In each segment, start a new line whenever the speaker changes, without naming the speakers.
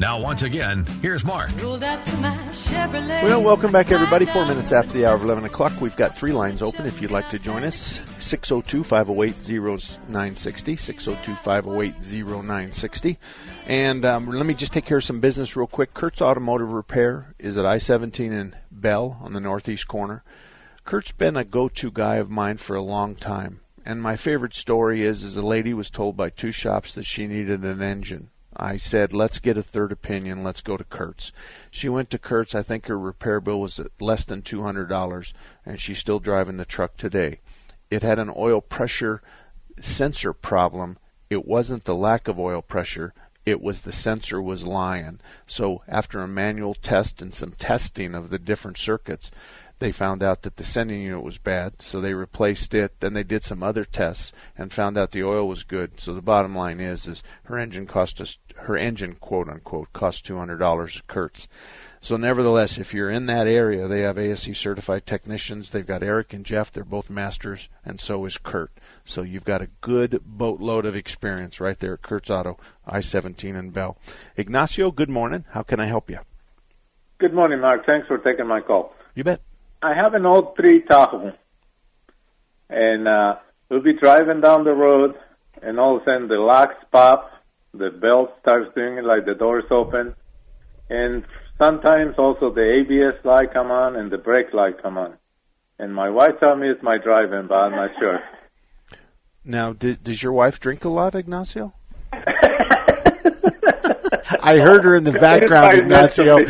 Now, once again, here's Mark.
Well,
welcome back, everybody. Four minutes after the hour of 11 o'clock, we've got three lines open if you'd like to join us 602 508 0960. 602 508 0960. And um, let me just take care of some business real quick. Kurt's Automotive Repair is at I 17 in Bell on the northeast corner. Kurt's been a go to guy of mine for a long time. And my favorite story is, is a lady was told by two shops that she needed an engine I said, let's get a third opinion. Let's go to Kurt's. She went to Kurt's. I think her repair bill was less than $200, and she's still driving the truck today. It had an oil pressure sensor problem. It wasn't the lack of oil pressure. It was the sensor was lying. So after a manual test and some testing of the different circuits, they found out that the sending unit was bad, so they replaced it. Then they did some other tests and found out the oil was good. So the bottom line is, is her engine cost us, her engine quote unquote cost two hundred dollars at Kurt's. So nevertheless, if you're in that area, they have ASE certified technicians. They've got Eric and Jeff. They're both masters, and so is Kurt. So you've got a good boatload of experience right there at Kurt's Auto, I-17 and Bell. Ignacio, good morning. How can I help you?
Good morning, Mark. Thanks for taking my call.
You bet.
I have an old three Tahoe, and uh, we'll be driving down the road, and all of a sudden the locks pop, the belt starts doing it like the doors open, and sometimes also the ABS light come on and the brake light come on. And my wife told me it's my driving, but I'm not sure.
Now, does your wife drink a lot, Ignacio? I heard her in the background, Ignacio.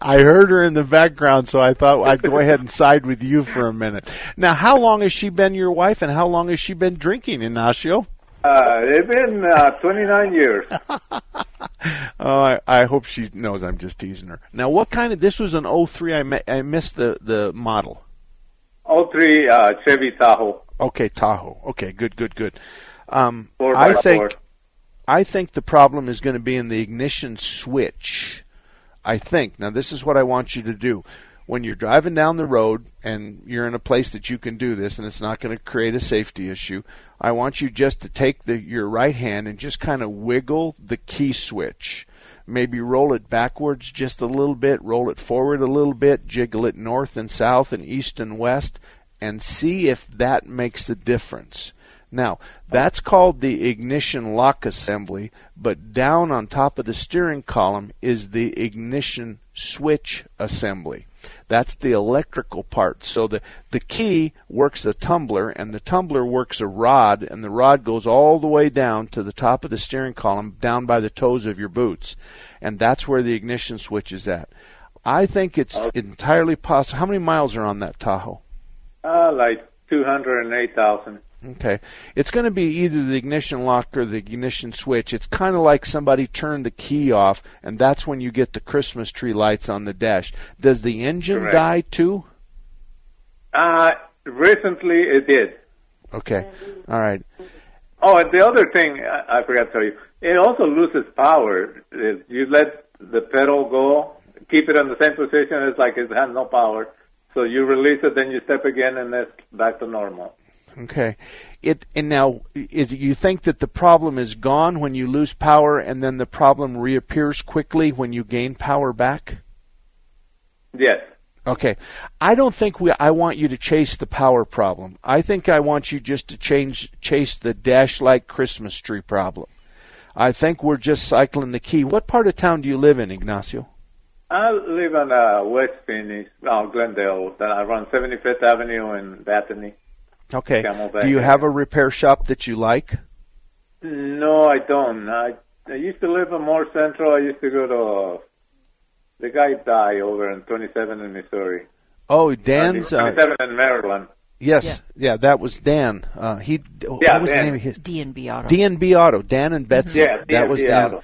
I heard her in the background, so I thought I'd go ahead and side with you for a minute. Now, how long has she been your wife, and how long has she been drinking, Ignacio?
Uh, it's been uh, 29 years.
oh, I, I, hope she knows I'm just teasing her. Now, what kind of? This was an 03. I, me, I missed the the model.
03 uh, Chevy Tahoe.
Okay, Tahoe. Okay, good, good, good. Um, I think. I think the problem is going to be in the ignition switch. I think. Now, this is what I want you to do. When you're driving down the road and you're in a place that you can do this and it's not going to create a safety issue, I want you just to take the, your right hand and just kind of wiggle the key switch. Maybe roll it backwards just a little bit, roll it forward a little bit, jiggle it north and south and east and west, and see if that makes a difference. Now, that's called the ignition lock assembly, but down on top of the steering column is the ignition switch assembly. That's the electrical part. So the, the key works a tumbler, and the tumbler works a rod, and the rod goes all the way down to the top of the steering column, down by the toes of your boots. And that's where the ignition switch is at. I think it's entirely possible. How many miles are on that Tahoe?
Uh, like 208,000.
Okay. It's going to be either the ignition lock or the ignition switch. It's kind of like somebody turned the key off, and that's when you get the Christmas tree lights on the dash. Does the engine Correct. die too?
Uh, recently it did.
Okay. All right.
Oh, and the other thing I, forgot to tell you, it also loses power. If you let the pedal go, keep it in the same position, it's like it has no power. So you release it, then you step again, and it's back to normal.
Okay. It and now is you think that the problem is gone when you lose power and then the problem reappears quickly when you gain power back?
Yes.
Okay. I don't think we I want you to chase the power problem. I think I want you just to change chase the dash light Christmas tree problem. I think we're just cycling the key. What part of town do you live in, Ignacio?
I live on uh, West Phoenix, uh, Glendale. I run 75th Avenue in Bethany.
Okay. Do you have a repair shop that you like?
No, I don't. I I used to live in more central. I used to go to the guy died over in 27 in Missouri.
Oh, Dan's
uh, 27 uh, in Maryland.
Yes, yeah. yeah, that was Dan. Uh, he
yeah,
what was
Dan.
the name of his
DNB Auto.
DNB Auto. Dan and Betsy.
Yeah,
that was Dan. Auto.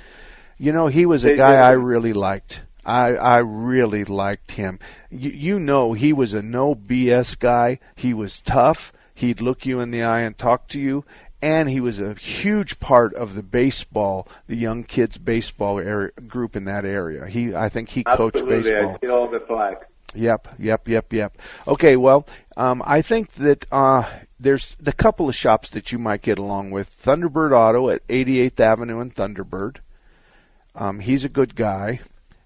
You know, he was a they guy I really liked. I I really liked him. You, you know, he was a no BS guy. He was tough He'd look you in the eye and talk to you. And he was a huge part of the baseball, the young kids baseball area, group in that area. He, I think, he
Absolutely.
coached baseball.
I see all the flags.
Yep, yep, yep, yep. Okay, well, um, I think that uh, there's a couple of shops that you might get along with. Thunderbird Auto at 88th Avenue and Thunderbird. Um, he's a good guy.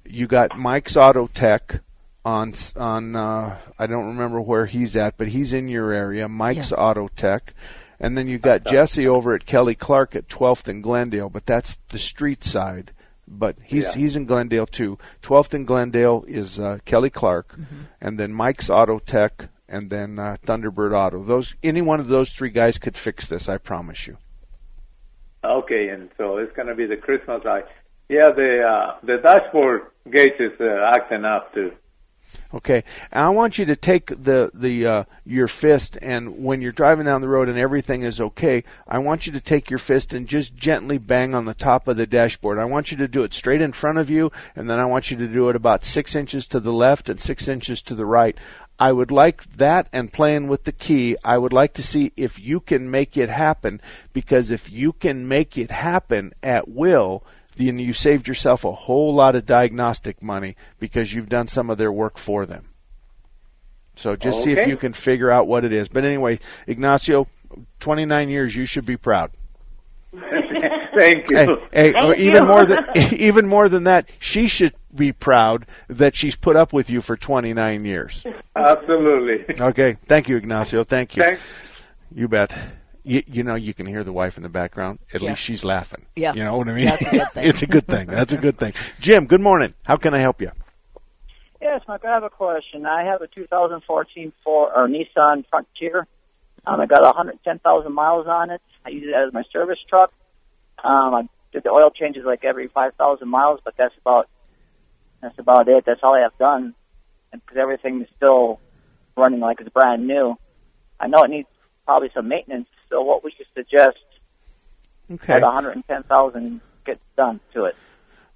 You got Mike's Auto Tech on on uh, I don't remember where he's at, but he's in your area. Mike's
Yeah.
Auto Tech, and then you've got Jesse over at Kelly Clark at 12th and Glendale, but that's the street side. But he's
Yeah.
he's in Glendale too. 12th and Glendale is uh, Kelly Clark, and then Mike's Auto Tech, and then uh, Thunderbird Auto. Those any one of those three guys could fix this. I promise you.
Okay, and so it's going to be the Christmas light. Yeah, the uh, the dashboard gauge is uh, acting up too.
Okay, and I want you to take the the uh, your fist and when you're driving down the road and everything is okay, I want you to take your fist and just gently bang on the top of the dashboard. I want you to do it straight in front of you, and then I want you to do it about six inches to the left and six inches to the right. I would like that and playing with the key. I would like to see if you can make it happen because if you can make it happen at will, then you saved yourself a whole lot of diagnostic money because you've done some of their work for them. So just see if you can figure out what it is. But anyway, Ignacio, 29 years, you should be proud.
Thank you.
Hey, hey,
Thank
or even
you.
more than even more than that, she should be proud that she's put up with you for 29 years.
Absolutely.
Okay, thank you, Ignacio. Thank you.
Thanks.
You bet. You, you know, you can hear the wife in the background. At
Yeah.
least she's laughing.
Yeah.
You know what I mean?
That's a good thing.
it's a good thing. That's a good thing. Jim, good morning. How can I help you?
Yes, Mike, I have a question. I have a 2014 Ford or Nissan Frontier. Um, I got 110,000 miles on it. I use it as my service truck. Um, I did the oil changes like every 5,000 miles, but that's about that's about it. That's all I have done, because everything is still running like it's brand new. I know it needs probably some maintenance. So, what would you suggest
Okay.
the 110,000 gets done to it?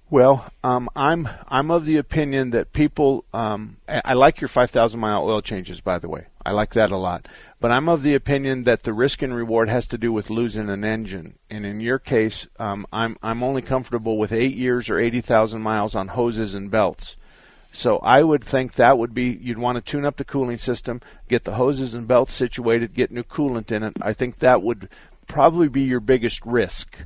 Well, um, I'm I'm of the opinion that people. Um, I I like your 5,000 mile oil changes, by the way. I like that a lot. But I'm of the opinion that the risk and reward has to do with losing an engine. And in your case, um, I'm I'm only comfortable with eight years or 80,000 miles on hoses and belts. So I would think that would be you'd want to tune up the cooling system, get the hoses and belts situated, get new coolant in it. I think that would probably be your biggest risk.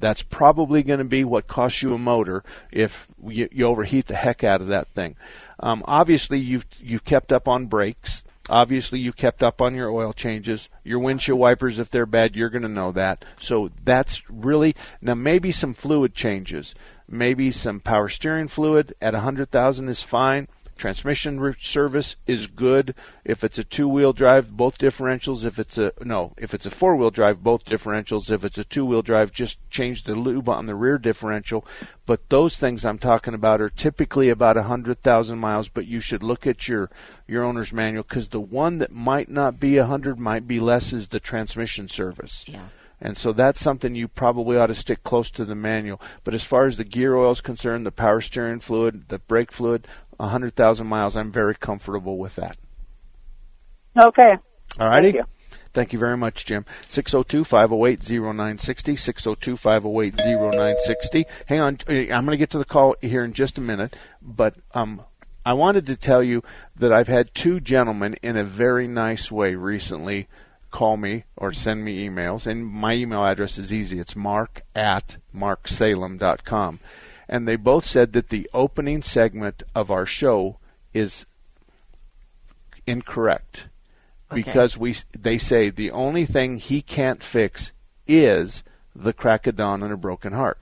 That's probably going to be what costs you a motor if you, you overheat the heck out of that thing. Um, obviously, you've you've kept up on brakes. Obviously, you kept up on your oil changes, your windshield wipers. If they're bad, you're going to know that. So that's really now maybe some fluid changes, maybe some power steering fluid at 100,000 is fine. Transmission service is good if it's a two-wheel drive, both differentials. If it's a no, if it's a four-wheel drive, both differentials. If it's a two-wheel drive, just change the lube on the rear differential. But those things I'm talking about are typically about a hundred thousand miles. But you should look at your your owner's manual because the one that might not be a hundred might be less is the transmission service.
Yeah.
And so that's something you probably ought to stick close to the manual. But as far as the gear oil is concerned, the power steering fluid, the brake fluid, 100,000 miles, I'm very comfortable with that.
Okay.
All righty?
Thank you.
Thank you very much, Jim. 602 508 0960. 602 508 0960. Hang on. uh, I'm going to get to the call here in just a minute, but um, I wanted to tell you that I've had two gentlemen in a very nice way recently call me or send me emails, and my email address is easy. It's mark at marksalem.com. And they both said that the opening segment of our show is incorrect
Okay.
because we they say the only thing he can't fix is the crack of dawn and a broken heart.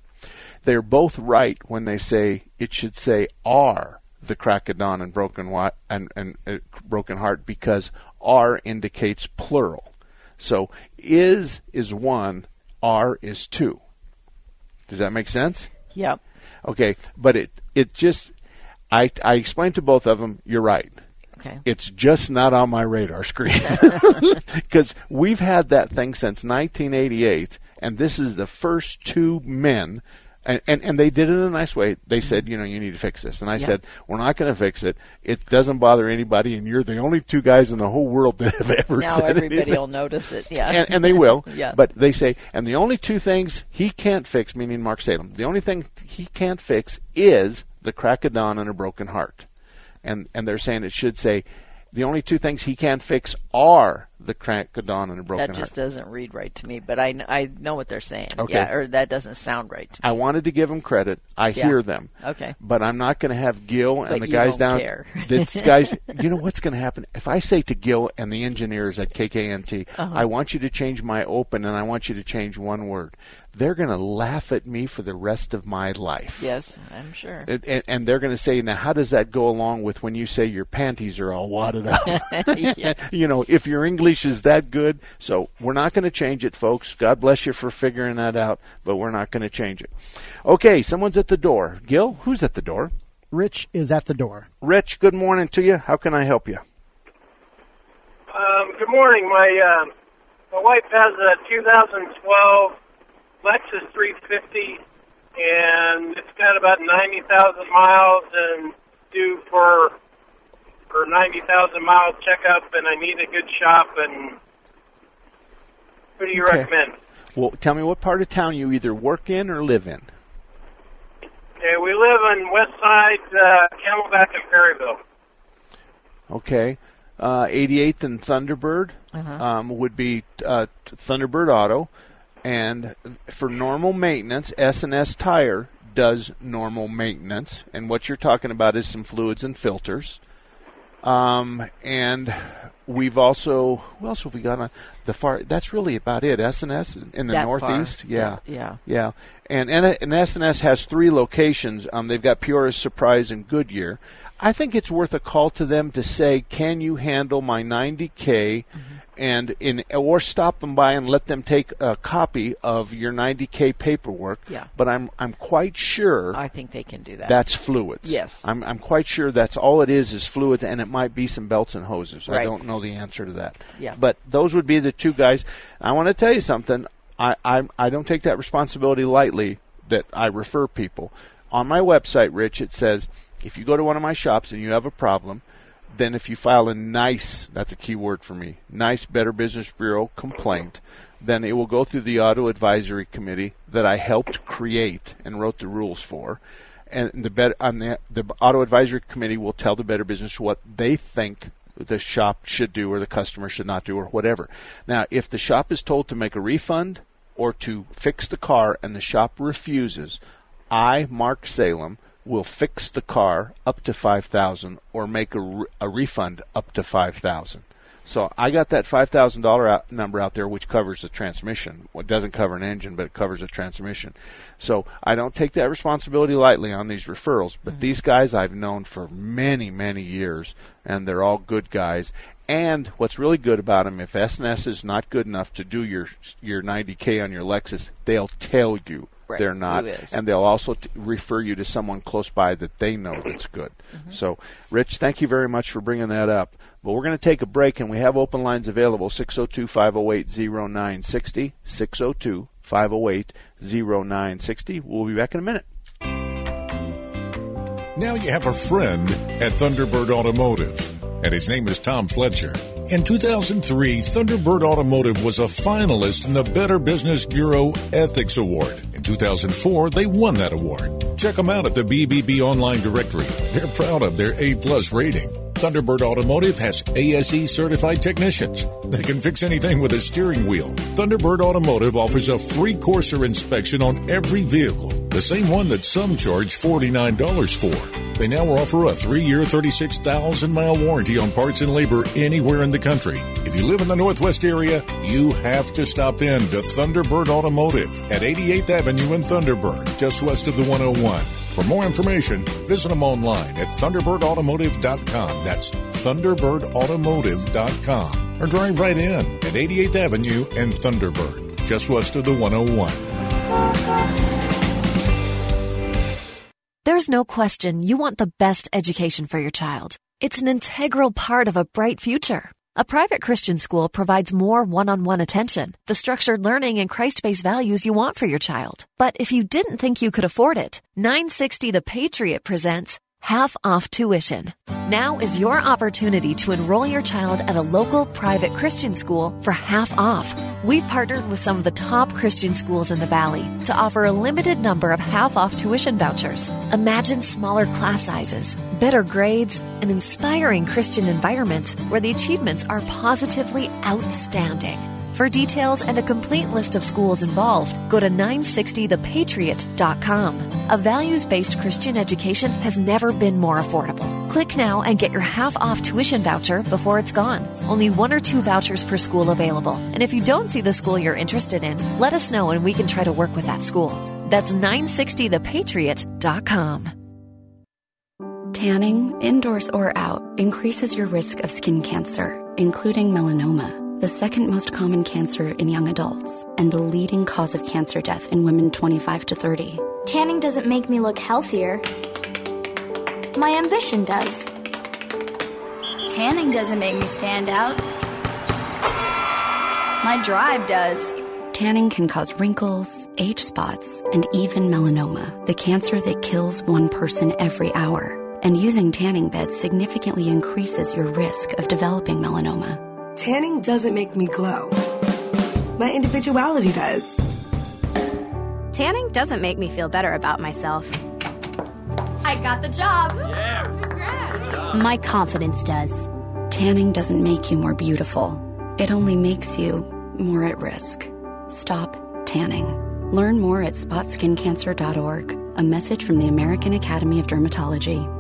They're both right when they say it should say are the crack of dawn and broken wa- and, and uh, broken heart because are indicates plural. So is is one, are is two. Does that make sense?
Yep.
Okay, but it it just I I explained to both of them. You're right.
Okay.
It's just not on my radar screen because we've had that thing since 1988, and this is the first two men And, and, and they did it in a nice way. They said, you know, you need to fix this. And I yeah. said, we're not going to fix it. It doesn't bother anybody, and you're the only two guys in the whole world that have ever said it."
now
said
everybody
anything.
will notice it. Yeah,
and, and they will.
yeah.
But they say, and the only two things he can't fix, meaning Mark Salem, the only thing he can't fix is the crack of dawn and a broken heart. And and they're saying it should say the only two things he can't fix are the crack of dawn and a broken
heart. That just
heart.
doesn't read right to me, but I, I know what they're saying.
Okay.
Yeah, or that doesn't sound right to me.
I wanted to give them credit. I
yeah.
hear them.
Okay.
But I'm not going to have Gil and
but
the guys down.
Care.
this guys, you know what's going to happen? If I say to Gil and the engineers at KKNT,
uh-huh.
I want you to change my open and I want you to change one word they're going to laugh at me for the rest of my life.
Yes, I'm sure.
And, and they're going to say, now, how does that go along with when you say your panties are all wadded up?
yeah.
you know, if your English is that good. So we're not going to change it, folks. God bless you for figuring that out, but we're not going to change it. Okay, someone's at the door. Gil, who's at the door?
Rich is at the door.
Rich, good morning to you. How can I help you?
Um, good morning. My uh, my wife has a 2012 Lexus 350, and it's got about 90,000 miles and due for for 90,000 mile checkup, and I need a good shop. And who do you
Okay.
recommend?
Well, tell me what part of town you either work in or live in.
Okay, we live on West Side, uh, Camelback, and Perryville.
Okay. Uh, 88th and Thunderbird
Uh-huh.
um, would be uh, Thunderbird Auto, and for normal maintenance, S and S Tire does normal maintenance, and what you're talking about is some fluids and filters. Um, and we've also who else have we got on the far? That's really about it. S and S in the
That far.
Northeast, yeah,
Yeah.
yeah. And and and S&S has three locations. Um, they've got Peoria, Surprise, and Goodyear. I think it's worth a call to them to say, "Can you handle my 90k?" And in or stop them by and let them take a copy of your 90k paperwork.
Yeah.
But I'm I'm quite sure
I think they can do that.
that's fluids.
Yes.
I'm I'm quite sure that's all it is is fluids, and it might be some belts and hoses.
Right.
I don't know the answer to that.
Yeah.
But those would be the two guys. I want to tell you something. I I I don't take that responsibility lightly. That I refer people on my website, Rich. It says if you go to one of my shops and you have a problem, then if you file a nice, that's a key word for me, nice Better Business Bureau complaint, then it will go through the auto advisory committee that I helped create and wrote the rules for. And the better, on the, the auto advisory committee will tell the Better Business what they think the shop should do or the customer should not do or whatever. Now, if the shop is told to make a refund or to fix the car and the shop refuses, I, Mark Salem, will fix the car up to 5000 or make a, re- a refund up to 5000 so I got that five thousand dollar number out there, which covers the transmission. Well, it doesn't cover an engine, but it covers a transmission. So I don't take that responsibility lightly on these referrals. But mm-hmm. these guys I've known for many, many years, and they're all good guys. And what's really good about them, if S&S is not good enough to do your your 90k on your Lexus, they'll tell you
Right,
they're not,
who is.
and they'll also t- refer you to someone close by that they know that's good. Mm-hmm. So, Rich, thank you very much for bringing that up. But we're going to take a break, and we have open lines available 602 508 0960. 602 508 0960. We'll be back in a minute.
Now you have a friend at Thunderbird Automotive, and his name is Tom Fletcher. In 2003, Thunderbird Automotive was a finalist in the Better Business Bureau Ethics Award. In 2004, they won that award. Check them out at the BBB online directory. They're proud of their A-plus rating. Thunderbird Automotive has ASE certified technicians. They can fix anything with a steering wheel. Thunderbird Automotive offers a free Corsair inspection on every vehicle, the same one that some charge $49 for. They now offer a three-year, 36,000-mile warranty on parts and labor anywhere in the country. If you live in the Northwest area, you have to stop in to Thunderbird Automotive at 88th Avenue in Thunderbird, just west of the 101. For more information, visit them online at ThunderbirdAutomotive.com. That's ThunderbirdAutomotive.com. Or drive right in at 88th Avenue and Thunderbird, just west of the 101.
There's no question you want the best education for your child. It's an integral part of a bright future. A private Christian school provides more one on one attention, the structured learning and Christ based values you want for your child. But if you didn't think you could afford it, 960 The Patriot presents half off tuition. Now is your opportunity to enroll your child at a local private Christian school for half off. We've partnered with some of the top Christian schools in the Valley to offer a limited number of half off tuition vouchers. Imagine smaller class sizes, better grades, an inspiring Christian environment where the achievements are positively outstanding. For details and a complete list of schools involved, go to 960thepatriot.com. A values based Christian education has never been more affordable. Click now and get your half off tuition voucher before it's gone. Only one or two vouchers per school available. And if you don't see the school you're interested in, let us know and we can try to work with that school. That's 960thepatriot.com.
Tanning, indoors or out, increases your risk of skin cancer, including melanoma the second most common cancer in young adults, and the leading cause of cancer death in women 25 to 30.
Tanning doesn't make me look healthier. My ambition does.
Tanning doesn't make me stand out. My drive does.
Tanning can cause wrinkles, age spots, and even melanoma, the cancer that kills one person every hour. And using tanning beds significantly increases your risk of developing melanoma.
Tanning doesn't make me glow. My individuality does.
Tanning doesn't make me feel better about myself.
I got the job.
Yeah.
Congrats.
My confidence does.
Tanning doesn't make you more beautiful. It only makes you more at risk. Stop tanning. Learn more at spotskincancer.org. A message from the American Academy of Dermatology.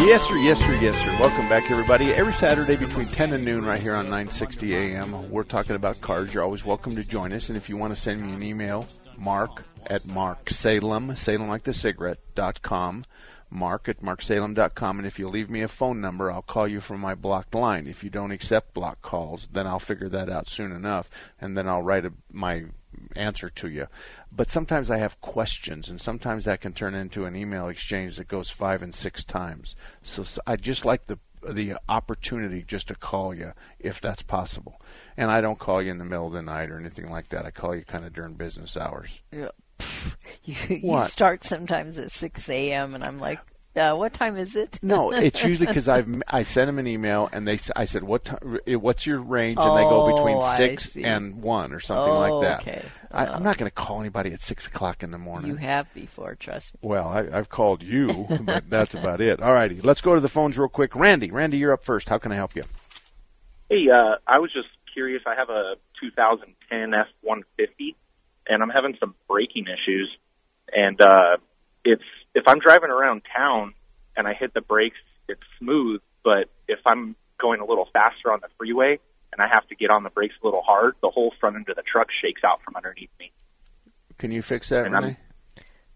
Yes, sir. Yes, sir. Yes, sir. Welcome back, everybody. Every Saturday between 10 and noon, right here on 960 AM, we're talking about cars. You're always welcome to join us. And if you want to send me an email, mark at marksalem, Salem like the cigarette, dot com, mark at marksalem.com. And if you leave me a phone number, I'll call you from my blocked line. If you don't accept block calls, then I'll figure that out soon enough, and then I'll write a, my answer to you but sometimes I have questions, and sometimes that can turn into an email exchange that goes five and six times. So, so I just like the the opportunity just to call you if that's possible. And I don't call you in the middle of the night or anything like that. I call you kind of during business hours.
Yeah. You, you start sometimes at 6 a.m. and I'm like, uh, what time is it?
no, it's usually because I've I sent them an email and they I said what time, what's your range and
oh,
they go between six and one or something
oh,
like that.
Okay.
I, am not going to call anybody at six o'clock in the morning.
You have before, trust me.
Well, I, have called you, but that's about it. All righty, let's go to the phones real quick. Randy, Randy, you're up first. How can I help you?
Hey, uh, I was just curious. I have a 2010 F150, and I'm having some braking issues, and uh, it's if I'm driving around town and I hit the brakes, it's smooth. But if I'm going a little faster on the freeway and I have to get on the brakes a little hard, the whole front end of the truck shakes out from underneath me.
Can you fix that,
And
Renee?
I'm-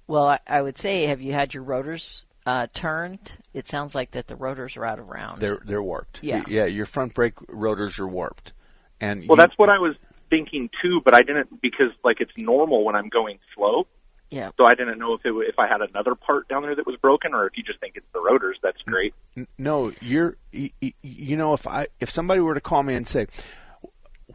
Well, I, I would say, have you had your rotors uh, turned? It sounds like that the rotors are out of round.
They're they're warped.
Yeah.
yeah. Your front brake rotors are warped, and
Well,
you-
that's what I was thinking too, but I didn't because like it's normal when I'm going slow.
Yeah.
So I didn't know if it if I had another part down there that was broken, or if you just think it's the rotors. That's great.
No, you're. y- y- You know, if I if somebody were to call me and say,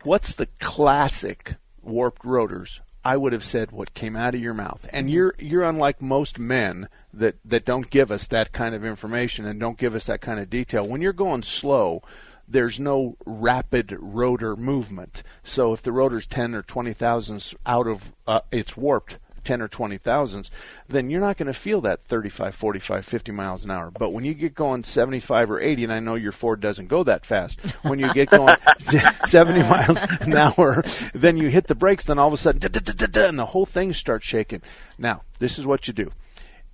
"What's the classic warped rotors?" I would have said what came out of your mouth. And you're you're unlike most men that that don't give us that kind of information and don't give us that kind of detail. When you're going slow, there's no rapid rotor movement. So if the rotor's 10 or 20 thousandths out of uh, it's warped 10 or 20 thousandths, then you're not going to feel that 35, 45, 50 miles an hour. But when you get going 75 or 80, and I know your Ford doesn't go that fast, when you get going 70 miles an hour, then you hit the brakes, then all of a sudden, and the whole thing starts shaking. Now, this is what you do.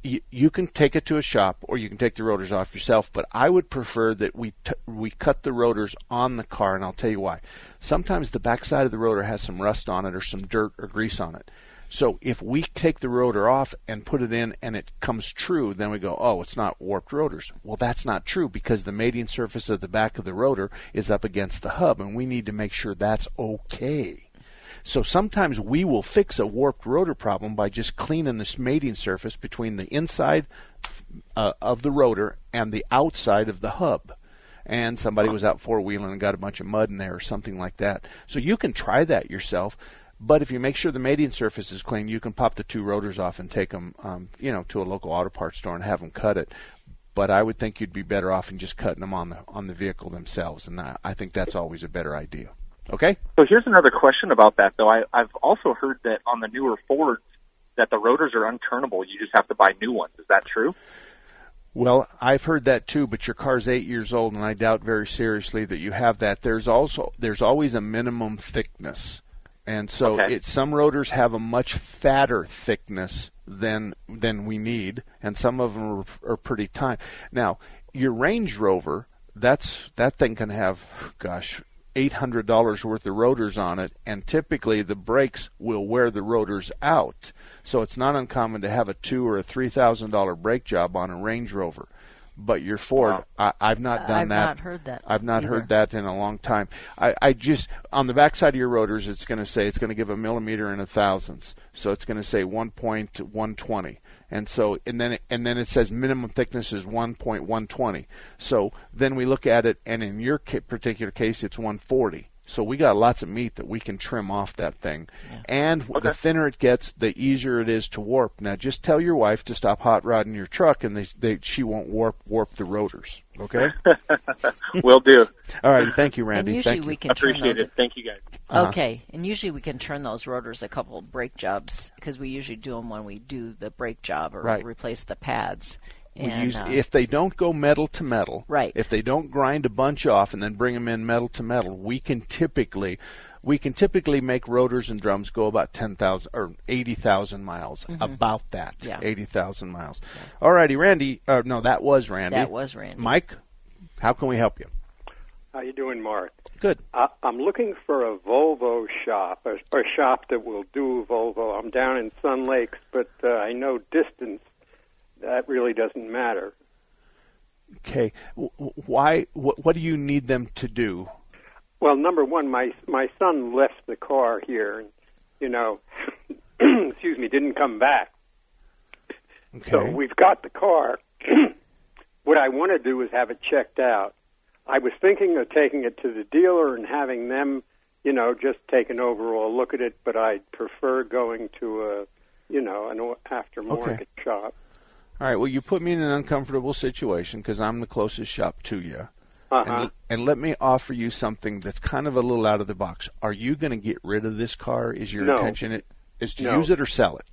You, can take it to a shop or you can take the rotors off yourself, but I would prefer that we t- we cut the rotors on the car, and I'll tell you why. Sometimes the backside of the rotor has some rust on it or some dirt or grease on it. So if we take the rotor off and put it in and it comes true, then we go, oh, it's not warped rotors. Well, that's not true because the mating surface of the back of the rotor is up against the hub, and we need to make sure that's okay. So sometimes we will fix a warped rotor problem by just cleaning this mating surface between the inside uh, of the rotor and the outside of the hub. And somebody was out four wheeling and got a bunch of mud in there or something like that. So you can try that yourself. But if you make sure the mating surface is clean, you can pop the two rotors off and take them, um, you know, to a local auto parts store and have them cut it. But I would think you'd be better off in just cutting them on the on the vehicle themselves, and I, I think that's always a better idea. Okay.
So here's another question about that, though. I, I've also heard that on the newer Fords that the rotors are unturnable. You just have to buy new ones. Is that true?
Well, I've heard that too, but your car's eight years old, and I doubt very seriously that you have that. There's also there's always a minimum thickness, and so
Okay.
it, some rotors have a much fatter thickness than than we need, and some of them are, are pretty tiny. Now, your Range Rover, that's that thing can have, gosh, eight hundred dollars worth of rotors on it, and typically the brakes will wear the rotors out. So it's not uncommon to have a two or a three thousand dollar brake job on a Range Rover. But your Ford, I, I've not done that I've
not heard that
I've not
either.
heard that in a long time. I, I just on the backside of your rotors, it's going to say it's going to give a millimeter in a thousandths, so it's going to say 1.120, and so and then and then it says minimum thickness is 1.120. So then we look at it, and in your particular case, it's 140. So we got lots of meat that we can trim off that thing, and the thinner it gets, the easier it is to warp. Now, just tell your wife to stop hot rodding your truck, and they, they she won't warp warp the rotors. Okay.
Will do.
All right. Thank you, Randy.
And usually
Thank you.
we can turn
Appreciate
those.
it. Thank you, guys.
Uh-huh.
Okay, and usually we can turn those rotors a couple of brake jobs because we usually do them when we do the brake job or
Right.
replace the pads.
We
And,
use,
uh,
if they don't go metal to metal,
Right.
If they don't grind a bunch off and then bring them in metal to metal, we can typically we can typically make rotors and drums go about ten thousand or eighty thousand miles.
Mhm.
About that,
Yeah.
eighty thousand miles. All righty, Randy. Uh, no, that was Randy.
That was Randy.
Mike, how can we help you?
How you doing, Mark?
Good.
I, I'm looking for a Volvo shop, a, a shop that will do Volvo. I'm down in Sun Lakes, but uh, I know distance. That really doesn't matter.
Okay, why? What, what do you need them to do?
Well, number one, my my son left the car here, and you know, excuse me, didn't come back.
Okay.
So we've got the car. what I want to do is have it checked out. I was thinking of taking it to the dealer and having them, you know, just take an overall look at it, but I'd prefer going to a, you know, an o- aftermarket shop.
All right. Well, you put me in an uncomfortable situation because I'm the closest shop to you.
Uh-huh.
And, and let me offer you something that's kind of a little out of the box. Are you going to get rid of this car? Is your
No.
intention it is to
No.
use it or sell it?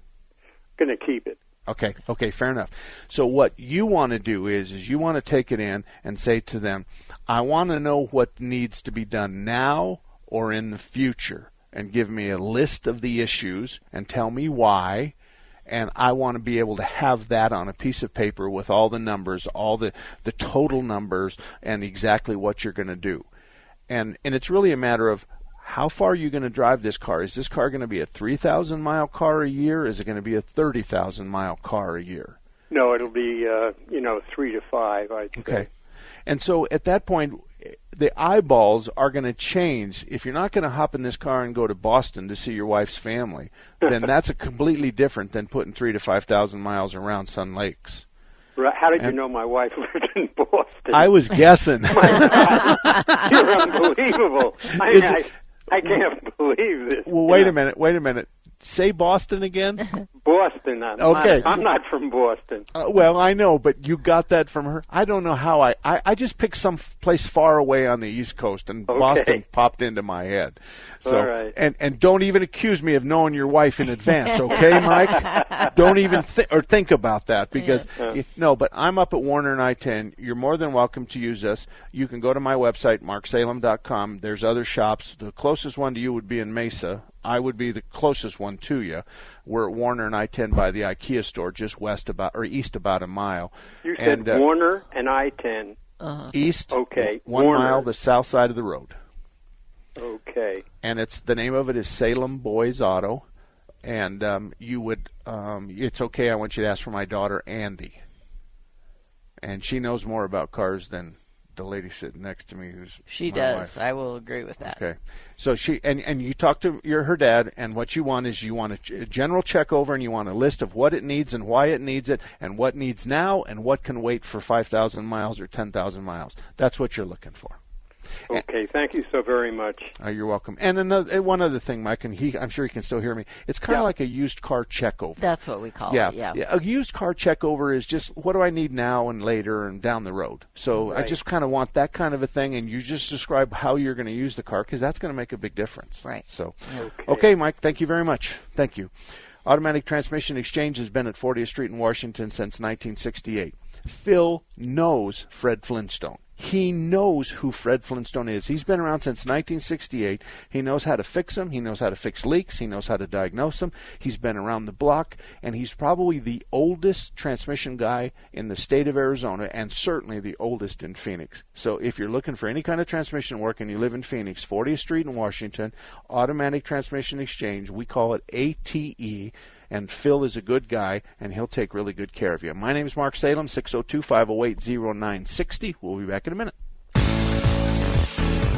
Going to keep it.
Okay, okay, fair enough. So what you want to do is is you want to take it in and say to them, I want to know what needs to be done now or in the future and give me a list of the issues and tell me why and I want to be able to have that on a piece of paper with all the numbers, all the the total numbers and exactly what you're going to do. And and it's really a matter of how far are you going to drive this car? Is this car going to be a 3,000 mile car a year? Is it going to be a 30,000 mile car a year?
No, it'll be, uh, you know, three to five. I'd say.
Okay. And so at that point, the eyeballs are going to change. If you're not going to hop in this car and go to Boston to see your wife's family, then that's a completely different than putting three to 5,000 miles around Sun Lakes.
Right. How did you know my wife lived in Boston?
I was guessing.
You're unbelievable. I,
Is
I, I can't believe this.
Well, wait a minute. Wait a minute. Say Boston again.
Boston. I'm,
Okay.
I'm not from Boston.
Uh, well, I know, but you got that from her. I don't know how I. I, I just picked some place far away on the East Coast, and
Okay.
Boston popped into my head. So,
All right.
and and don't even accuse me of knowing your wife in advance, okay, Mike? don't even th- or think about that because
Yeah.
y- no. But I'm up at Warner and I-10. You're more than welcome to use us. You can go to my website, marksalem.com. There's other shops. The closest one to you would be in Mesa. I would be the closest one to you. We're at Warner and I-10 by the IKEA store, just west about or east about a mile.
You said
and, uh,
Warner and I-10. Uh-huh.
east,
Okay,
one
Warner.
mile, the south side of the road.
Okay.
and it's the name of it is Salem Boys Auto, and um, you would um, it's okay. I want you to ask for my daughter Andy, and she knows more about cars than the lady sitting next to me who's
She does.
wife.
I will agree with that.
Okay. So she and and you talk to your her dad, and what you want is you want a ch- a general check over, and you want a list of what it needs and why it needs it, and what needs now, and what can wait for five thousand miles or ten thousand miles. That's what you're looking for.
Okay, thank you so very much.
Uh, you're welcome. And another and one other thing, Mike, and he, I'm sure he can still hear me. It's kind of like a used car check over.
That's what we call
yeah,
it. Yeah.
A used car check over is just what do I need now and later and down the road. So I just kind of want that kind of a thing, and you just describe how you're going to use the car because that's going to make a big difference.
Right.
So, okay. Mike, thank you very much. Thank you. Automatic Transmission Exchange has been at 40th Street in Washington since 1968. Phil knows Fred Flintstone. He knows who Fred Flintstone is. He's been around since 1968. He knows how to fix them. He knows how to fix leaks. He knows how to diagnose them. He's been around the block, and he's probably the oldest transmission guy in the state of Arizona, and certainly the oldest in Phoenix. So if you're looking for any kind of transmission work and you live in Phoenix, 40th Street in Washington, Automatic Transmission Exchange, we call it ATE and Phil is a good guy, and he'll take really good care of you. My name is Mark Salem, 602 508 0960. We'll be back in a minute.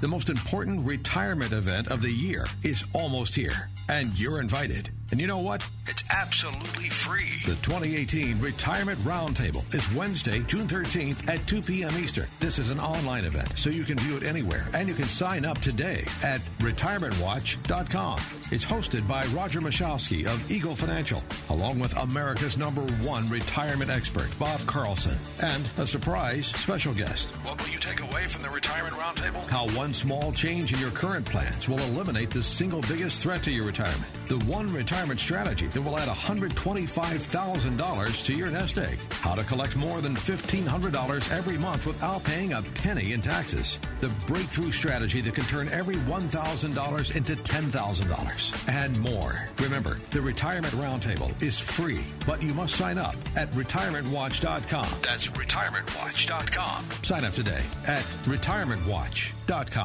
The most important retirement event of the year is almost here, and you're invited. And you know what? It's absolutely free. The 2018 Retirement Roundtable is Wednesday, June 13th at 2 p.m. Eastern. This is an online event, so you can view it anywhere, and you can sign up today at retirementwatch.com. It's hosted by Roger Michalski of Eagle Financial, along with America's number one retirement expert, Bob Carlson, and a surprise special guest. What will you take away from the Retirement Roundtable? How one small change in your current plans will eliminate the single biggest threat to your retirement. The one retirement strategy that will add $125,000 to your nest egg. How to collect more than $1,500 every month without paying a penny in taxes. The breakthrough strategy that can turn every $1,000 into $10,000 and more. Remember, the Retirement Roundtable is free, but you must sign up at retirementwatch.com. That's retirementwatch.com. Sign up today at retirementwatch.com.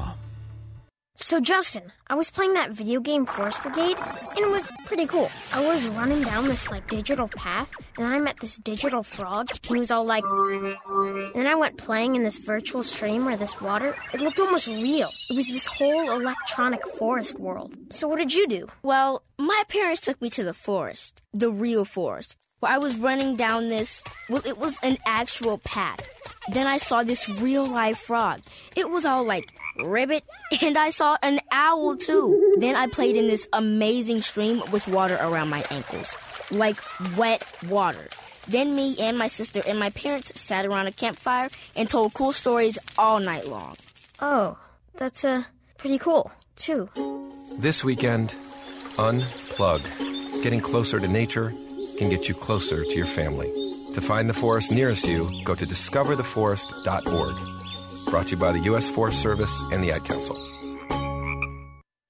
So, Justin, I was playing that video game Forest Brigade, and it was pretty cool. I was running down this, like, digital path, and I met this digital frog, and he was all like. And then I went playing in this virtual stream where this water, it looked almost real. It was this whole electronic forest world. So, what did you do?
Well, my parents took me to the forest, the real forest, where I was running down this, well, it was an actual path. Then I saw this real life frog. It was all like ribbit, and I saw an owl too. Then I played in this amazing stream with water around my ankles, like wet water. Then me and my sister and my parents sat around a campfire and told cool stories all night long.
Oh, that's uh, pretty cool, too.
This weekend, unplug. Getting closer to nature can get you closer to your family. To find the forest nearest you, go to discovertheforest.org. Brought to you by the U.S. Forest Service and the Ad Council.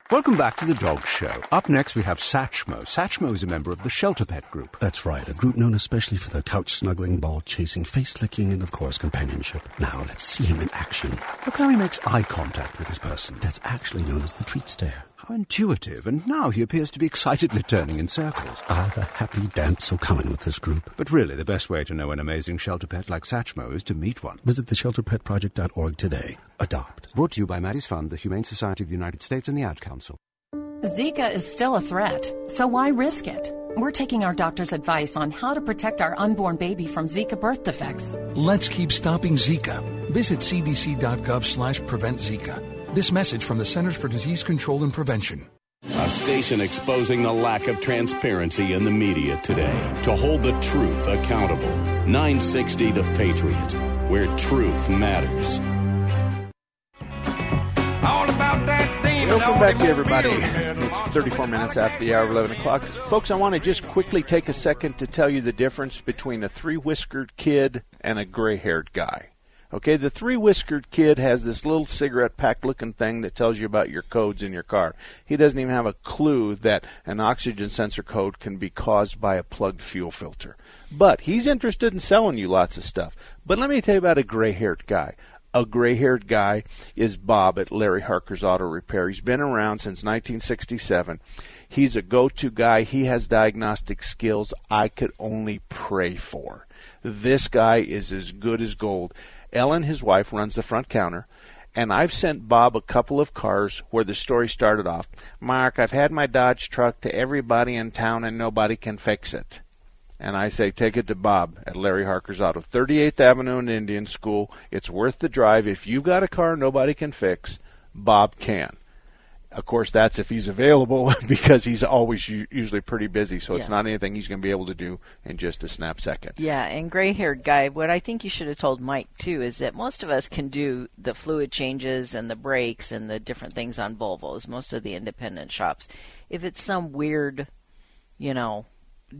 Welcome back to the Dog Show. Up next, we have Satchmo. Satchmo is a member of the Shelter Pet Group.
That's right, a group known especially for their couch snuggling, ball chasing, face licking, and of course, companionship. Now, let's see him in action.
Look how he makes eye contact with his person.
That's actually known as the treat stare.
How intuitive, and now he appears to be excitedly turning in circles.
Ah, the happy dance so common with this group.
But really, the best way to know an amazing shelter pet like Satchmo is to meet one.
Visit theshelterpetproject.org today. Adopt.
Brought to you by Maddie's Fund, the Humane Society of the United States, and the Ad Council.
Zika is still a threat, so why risk it? We're taking our doctor's advice on how to protect our unborn baby from Zika birth defects.
Let's keep stopping Zika.
Visit cdc.gov slash prevent Zika. This message from the Centers for Disease Control and Prevention.
A station exposing the lack of transparency in the media today to hold the truth accountable. 960 The Patriot, where truth matters.
All about that Welcome back, everybody. It's 34 minutes after the hour of 11 o'clock. Folks, I want to just quickly take a second to tell you the difference between a three whiskered kid and a gray haired guy. Okay, the three whiskered kid has this little cigarette pack looking thing that tells you about your codes in your car. He doesn't even have a clue that an oxygen sensor code can be caused by a plugged fuel filter. But he's interested in selling you lots of stuff. But let me tell you about a gray haired guy a gray haired guy is Bob at Larry Harker's Auto Repair. He's been around since 1967. He's a go to guy. He has diagnostic skills I could only pray for. This guy is as good as gold. Ellen, his wife, runs the front counter. And I've sent Bob a couple of cars where the story started off. Mark, I've had my Dodge truck to everybody in town and nobody can fix it and I say take it to Bob at Larry Harker's Auto, 38th Avenue and Indian School. It's worth the drive. If you've got a car nobody can fix, Bob can. Of course, that's if he's available because he's always usually pretty busy. So it's not anything he's going to be able to do in just a snap second.
Yeah, and gray-haired guy. What I think you should have told Mike too is that most of us can do the fluid changes and the brakes and the different things on Volvos. Most of the independent shops. If it's some weird, you know,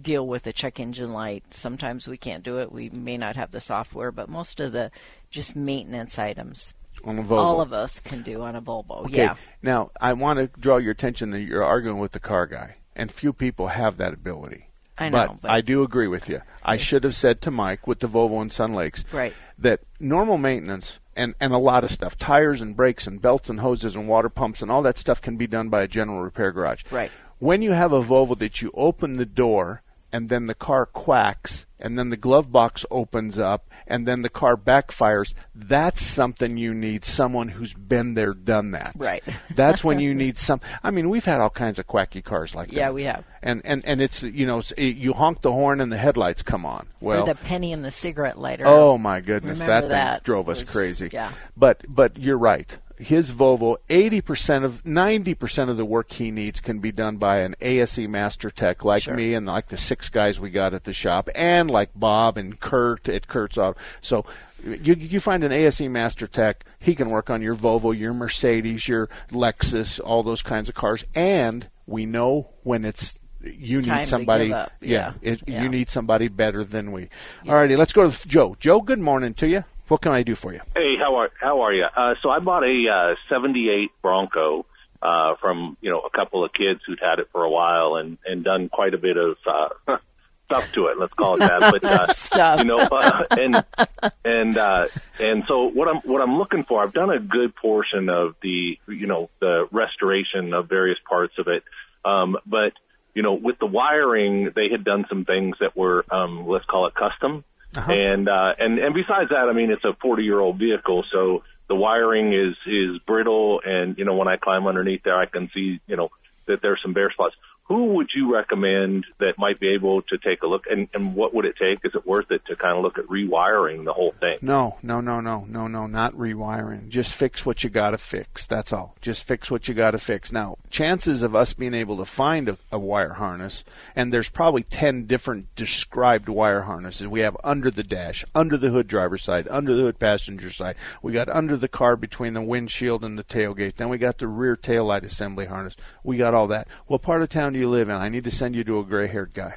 deal with a check engine light. Sometimes we can't do it. We may not have the software, but most of the just maintenance items
on a Volvo.
All of us can do on a Volvo.
Okay.
Yeah.
Now, I want to draw your attention that you're arguing with the car guy, and few people have that ability.
I
know,
but,
but I do agree with you. I should have said to Mike with the Volvo and Sun Lakes
right.
that normal maintenance and, and a lot of stuff, tires and brakes and belts and hoses and water pumps and all that stuff can be done by a general repair garage.
Right.
When you have a Volvo that you open the door and then the car quacks and then the glove box opens up and then the car backfires. That's something you need someone who's been there done that.
Right.
That's when you need some i mean we've had all kinds of quacky cars like that.
Yeah we have.
And and and it's you know it, you honk the horn and the headlights come on. Well
or the penny in the cigarette lighter.
Oh my goodness that,
that
thing drove
was,
us crazy.
yeah.
But but you're right his Volvo, 80% of 90% of the work he needs can be done by an ASE master tech like
sure.
me and like the six guys we got at the shop and like Bob and Kurt at Kurt's Auto. So you you find an ASE master tech, he can work on your Volvo, your Mercedes, your Lexus, all those kinds of cars and we know when it's you
Time
need somebody
yeah,
yeah, it,
yeah,
you need somebody better than we. Yeah. Alrighty, let's go to Joe. Joe, good morning to you. What can I do for you?
Hey, how are how are you? Uh, so I bought a uh, '78 Bronco uh, from you know a couple of kids who'd had it for a while and and done quite a bit of uh, stuff to it. Let's call it that.
But uh, stuff.
you know, uh, and and uh, and so what I'm what I'm looking for, I've done a good portion of the you know the restoration of various parts of it, um, but you know with the wiring, they had done some things that were um, let's call it custom.
Uh-huh.
And uh, and and besides that, I mean, it's a 40 year old vehicle, so the wiring is is brittle, and you know when I climb underneath there, I can see you know that there's some bare spots who would you recommend that might be able to take a look? And, and what would it take? Is it worth it to kind of look at rewiring the whole thing?
No no no no no no not rewiring. Just fix what you got to fix that's all. Just fix what you got to fix. Now chances of us being able to find a, a wire harness and there's probably 10 different described wire harnesses we have under the dash under the hood driver side under the hood passenger side. We got under the car between the windshield and the tailgate. Then we got the rear tail light assembly harness. We got all that. What part of town do you live in? I need to send you to a gray haired guy.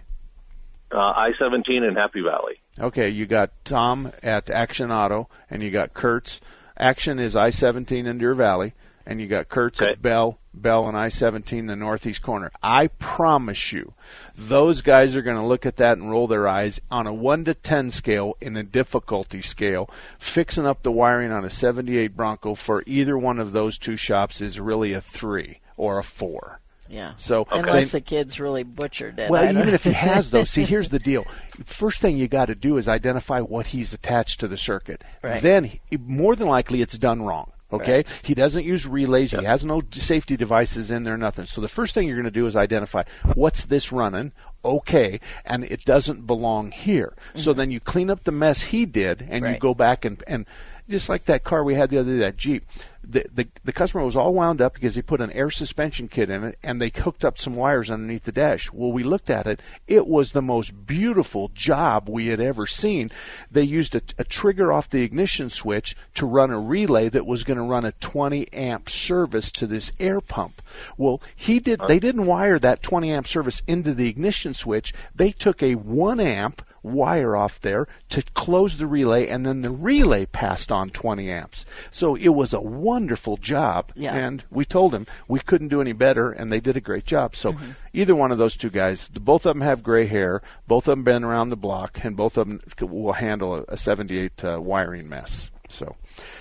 Uh, I 17 in Happy Valley.
Okay, you got Tom at Action Auto, and you got Kurt's. Action is I 17 in Deer Valley, and you got Kurt's
okay.
at Bell, Bell and I 17, the northeast corner. I promise you, those guys are going to look at that and roll their eyes on a 1 to 10 scale in a difficulty scale. Fixing up the wiring on a 78 Bronco for either one of those two shops is really a 3 or a 4.
Yeah.
So
okay. unless the kid's really butchered it.
Well, even if he has though, see, here's the deal. First thing you got to do is identify what he's attached to the circuit.
Right.
Then, more than likely, it's done wrong. Okay,
right.
he doesn't use relays.
Yep.
He has no safety devices in there. Nothing. So the first thing you're going to do is identify what's this running. Okay, and it doesn't belong here. Mm-hmm. So then you clean up the mess he did, and
right.
you go back and and just like that car we had the other day, that Jeep. The, the the customer was all wound up because he put an air suspension kit in it and they hooked up some wires underneath the dash. Well, we looked at it. It was the most beautiful job we had ever seen. They used a, a trigger off the ignition switch to run a relay that was going to run a 20 amp service to this air pump. Well, he did. They didn't wire that 20 amp service into the ignition switch. They took a one amp wire off there to close the relay, and then the relay passed on 20 amps. So it was a wonderful job,
Yeah.
and we told him we couldn't do any better, and they did a great job. So
Mm-hmm.
either one of those two guys, both of them have gray hair, both of them been around the block, and both of them will handle a, a 78 uh, wiring mess. So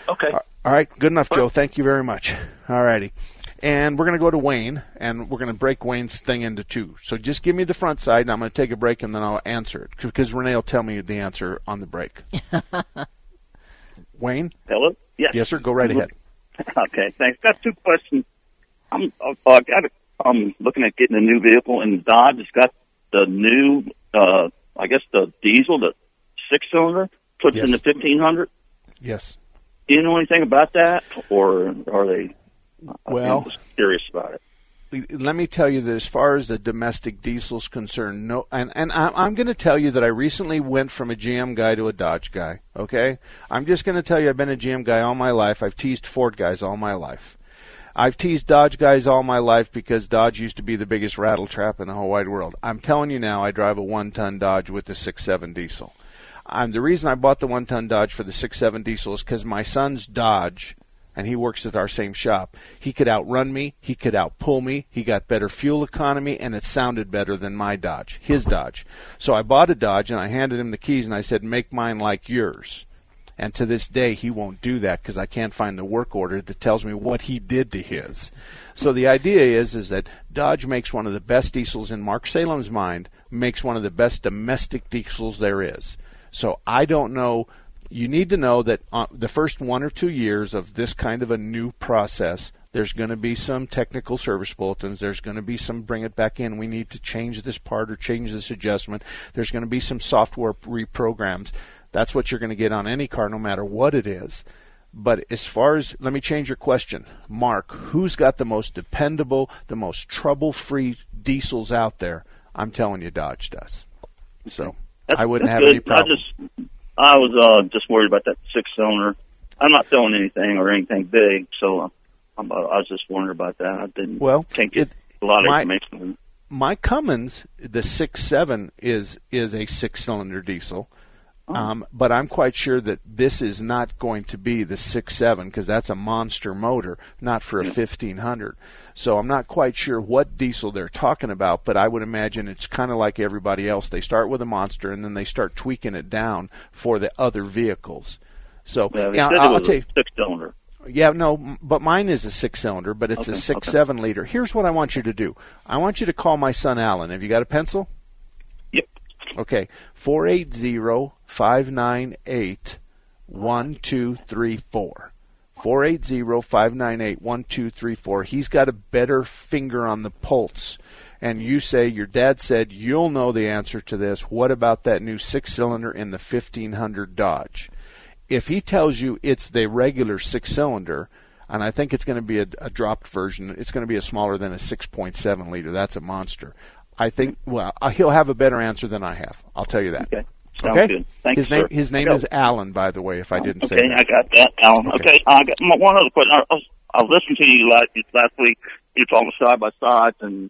Okay.
all right, good enough, Joe. Thank you very much. All righty. And we're going to go to Wayne, and we're going to break Wayne's thing into two. So just give me the front side, and I'm going to take a break, and then I'll answer it because Renee will tell me the answer on the break. Wayne?
Hello? Yes.
Yes, sir. Go right ahead.
Okay, thanks. Got two questions. I'm uh, I got. A, I'm looking at getting a new vehicle, and Dodge has got the new. uh I guess the diesel, the six cylinder, puts in the fifteen hundred.
Yes.
Do you know anything about that, or are they?
Well-
I'm curious about it.
let me tell you that as far as the domestic diesel is concerned, no, and and I'm, I'm going to tell you that I recently went from a GM guy to a Dodge guy. Okay, I'm just going to tell you I've been a GM guy all my life. I've teased Ford guys all my life. I've teased Dodge guys all my life because Dodge used to be the biggest rattle trap in the whole wide world. I'm telling you now, I drive a one-ton Dodge with the six-seven diesel. Um, the reason I bought the one-ton Dodge for the six-seven diesel is because my son's Dodge and he works at our same shop. He could outrun me, he could outpull me, he got better fuel economy, and it sounded better than my Dodge, his Dodge. So I bought a Dodge and I handed him the keys and I said, make mine like yours. And to this day, he won't do that because I can't find the work order that tells me what he did to his. So the idea is is that Dodge makes one of the best diesels in Mark Salem's mind, makes one of the best domestic diesels there is. So I don't know. You need to know that uh, the first one or two years of this kind of a new process, there's going to be some technical service bulletins. There's going to be some bring it back in. We need to change this part or change this adjustment. There's going to be some software reprograms. That's what you're going to get on any car, no matter what it is. But as far as, let me change your question. Mark, who's got the most dependable, the most trouble free diesels out there? I'm telling you, Dodge does. So
That's-
I wouldn't have any
good.
problem.
I was uh, just worried about that six cylinder. I'm not selling anything or anything big, so uh, I'm, I was just wondering about that. I didn't.
Well,
can't get a lot of
my-
information.
my Cummins, the six seven is is a six cylinder diesel. Um, but I'm quite sure that this is not going to be the six seven because that's a monster motor, not for a fifteen hundred. So I'm not quite sure what diesel they're talking about, but I would imagine it's kind of like everybody else. They start with a monster and then they start tweaking it down for the other vehicles. So
Yeah, they
yeah,
said it
I'll tell you.
six cylinder.
Yeah, no, but mine is a six cylinder, but it's a six
okay.
seven liter. Here's what I want you to do. I want you to call my son Alan. Have you got a pencil?
Yep.
Okay. Four eight zero five nine eight one two three four. Four eight zero five nine eight one two three four. He's got a better finger on the pulse. And you say your dad said you'll know the answer to this. What about that new six cylinder in the fifteen hundred Dodge? if he tells you it's the regular six cylinder, and I think it's going to be a, a dropped version, it's going to be a smaller than a 6.7 liter. That's a monster. I think well uh, he'll have a better answer than I have. I'll tell you that.
Okay. Sounds good. Thank
his
you,
name
sir.
his name is Alan, by the way. If I didn't say
Okay,
that.
I got that, Alan.
Okay.
Okay, I got my, one other question. I, I, was, I was listening to you last, last week. You were talking side by sides, and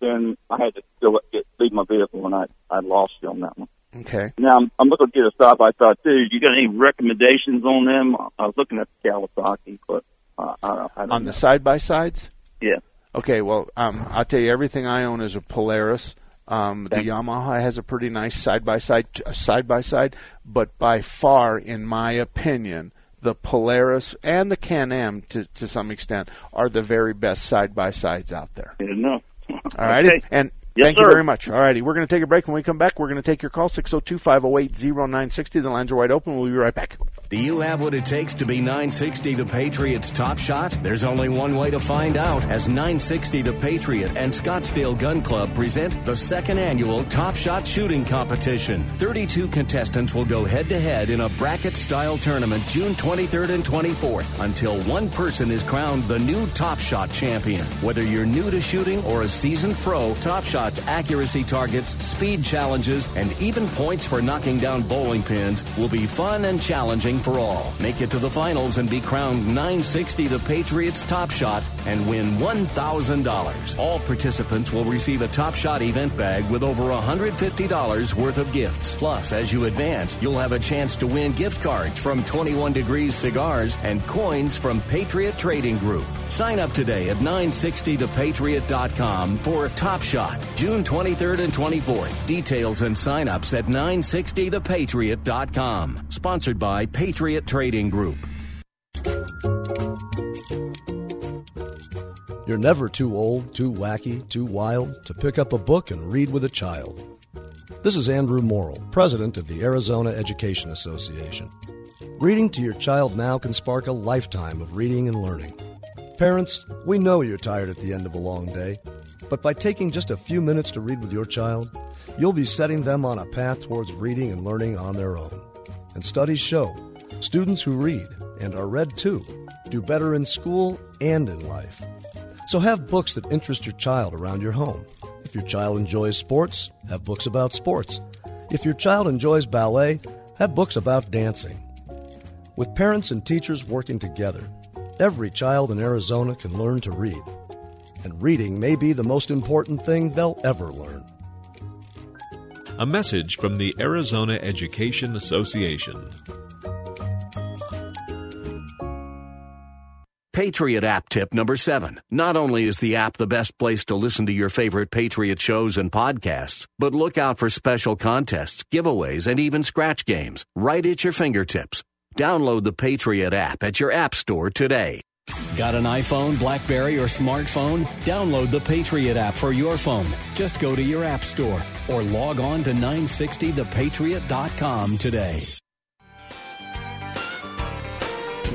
then I had to go get, leave my vehicle, and I I lost you on that one.
Okay.
Now I'm, I'm looking to get a side by side too. You got any recommendations on them? I was looking at the Kawasaki, but uh, I, I don't
On
know.
the side by sides.
yeah.
Okay, well, um, I'll tell you, everything I own is a Polaris. Um, the Yamaha has a pretty nice side by side, side by side, but by far, in my opinion, the Polaris and the Can Am, to to some extent, are the very best side by sides out there.
Good enough.
All righty,
Okay.
and
Yes,
thank you very much. All righty, we're going to take a break. When we come back, we're going to take your call 602 508 0960. The lines are wide open. We'll be right back.
Do you have what it takes to be 960 the Patriots top shot? There's only one way to find out as 960 the Patriot and Scottsdale Gun Club present the second annual Top Shot Shooting Competition. 32 contestants will go head to head in a bracket style tournament June 23rd and 24th until one person is crowned the new Top Shot champion. Whether you're new to shooting or a seasoned pro, Top Shot's accuracy targets, speed challenges, and even points for knocking down bowling pins will be fun and challenging for all. Make it to the finals and be crowned 960 the Patriots Top Shot and win $1,000. All participants will receive a Top Shot event bag with over $150 worth of gifts. Plus, as you advance, you'll have a chance to win gift cards from 21 Degrees Cigars and coins from Patriot Trading Group. Sign up today at 960thepatriot.com for Top Shot, June 23rd and 24th. Details and sign-ups at 960thepatriot.com. Sponsored by Patriot Trading Group.
You're never too old, too wacky, too wild to pick up a book and read with a child. This is Andrew Morrill, president of the Arizona Education Association. Reading to your child now can spark a lifetime of reading and learning. Parents, we know you're tired at the end of a long day, but by taking just a few minutes to read with your child, you'll be setting them on a path towards reading and learning on their own. And studies show students who read, and are read to, do better in school and in life. So have books that interest your child around your home. If your child enjoys sports, have books about sports. If your child enjoys ballet, have books about dancing. With parents and teachers working together, every child in Arizona can learn to read. And reading may be the most important thing they'll ever learn.
A message from the Arizona Education Association.
Patriot app tip number seven. Not only is the app the best place to listen to your favorite Patriot shows and podcasts, but look out for special contests, giveaways, and even scratch games right at your fingertips. Download the Patriot app at your app store today. Got an iPhone, Blackberry, or smartphone? Download the Patriot app for your phone. Just go to your app store or log on to 960thepatriot.com today.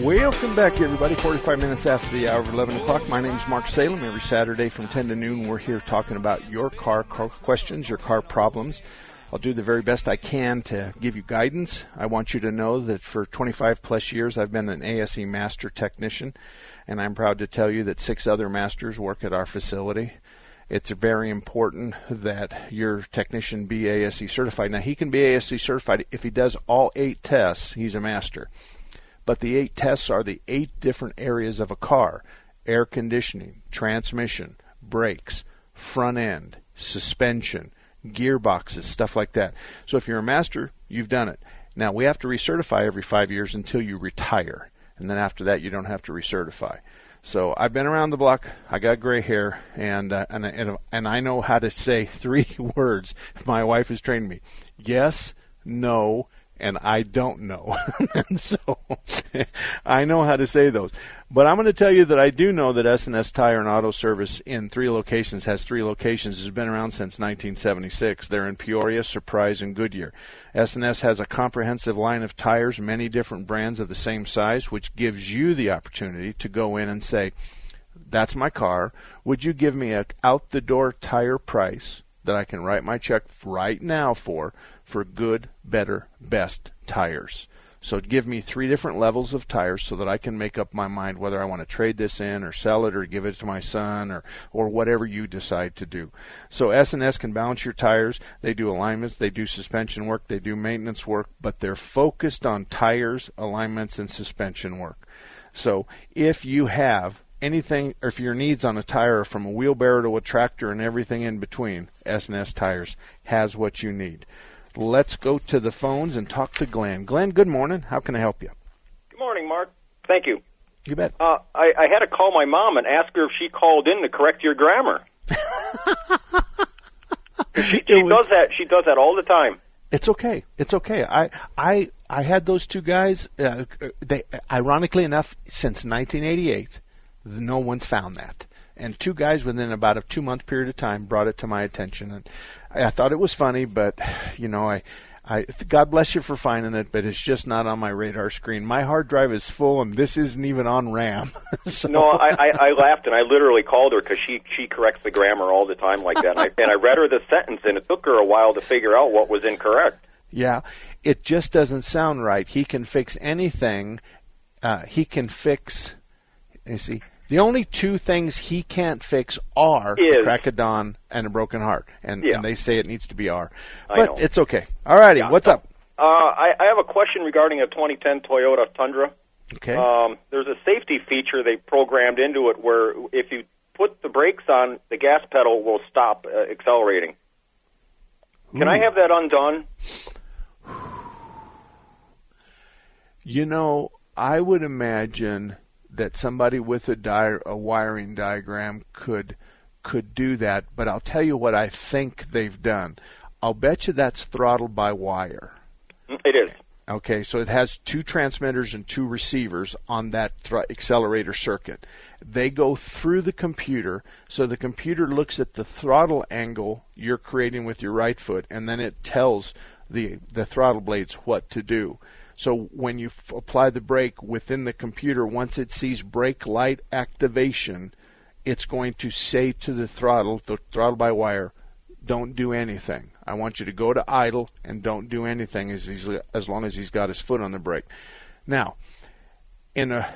Welcome back, everybody. 45 minutes after the hour of 11 o'clock. My name is Mark Salem. Every Saturday from 10 to noon, we're here talking about your car questions, your car problems. I'll do the very best I can to give you guidance. I want you to know that for 25 plus years, I've been an ASE master technician, and I'm proud to tell you that six other masters work at our facility. It's very important that your technician be ASE certified. Now, he can be ASE certified if he does all eight tests, he's a master. But the eight tests are the eight different areas of a car air conditioning, transmission, brakes, front end, suspension, gearboxes, stuff like that. So if you're a master, you've done it. Now we have to recertify every five years until you retire, and then after that you don't have to recertify. So I've been around the block. I got gray hair, and uh, and and and I know how to say three words. My wife has trained me: yes, no, and I don't know. and so I know how to say those. But I'm going to tell you that I do know that S&S Tire and Auto Service in three locations has three locations has been around since 1976. They're in Peoria, Surprise, and Goodyear. S&S has a comprehensive line of tires, many different brands of the same size, which gives you the opportunity to go in and say, "That's my car. Would you give me a out the door tire price that I can write my check right now for for good, better, best tires?" So give me three different levels of tires so that I can make up my mind whether I want to trade this in or sell it or give it to my son or or whatever you decide to do. So S&S can balance your tires. They do alignments, they do suspension work, they do maintenance work, but they're focused on tires, alignments and suspension work. So if you have anything or if your needs on a tire from a wheelbarrow to a tractor and everything in between, S&S Tires has what you need. Let's go to the phones and talk to Glenn. Glenn, good morning. How can I help you?
Good morning, Mark. Thank you.
You bet.
Uh, I, I had to call my mom and ask her if she called in to correct your grammar. she, she does that. She does that all the time.
It's okay. It's okay. I I I had those two guys. Uh, they ironically enough, since 1988, no one's found that. And two guys within about a two month period of time brought it to my attention, and I thought it was funny, but you know, I I, God bless you for finding it, but it's just not on my radar screen. My hard drive is full, and this isn't even on RAM. so.
No, I, I, I laughed and I literally called her because she she corrects the grammar all the time like that. And I, and I read her the sentence, and it took her a while to figure out what was incorrect.
Yeah, it just doesn't sound right. He can fix anything. Uh, he can fix. You see, the only two things he can't fix are
Is-
a crack of dawn and a broken heart, and,
Yeah.
and they say it needs to be R. But it's okay. All righty,
Yeah.
what's up?
Uh, I, I have a question regarding a 2010 Toyota Tundra.
Okay.
Um, there's a safety feature they programmed into it where if you put the brakes on, the gas pedal will stop uh, accelerating. Can I have that undone?
You know, I would imagine that somebody with a, di- a wiring diagram could could do that, but I'll tell you what I think they've done. I'll bet you that's throttled by wire.
Mm, it is.
Okay, so it has two transmitters and two receivers on that thr- accelerator circuit. They go through the computer, so the computer looks at the throttle angle you're creating with your right foot, and then it tells the the throttle blades what to do. So when you f- apply the brake within the computer, once it sees brake light activation, it's going to say to the throttle, the throttle by wire, don't do anything. I want you to go to idle and don't do anything as he's, as long as he's got his foot on the brake. Now, in a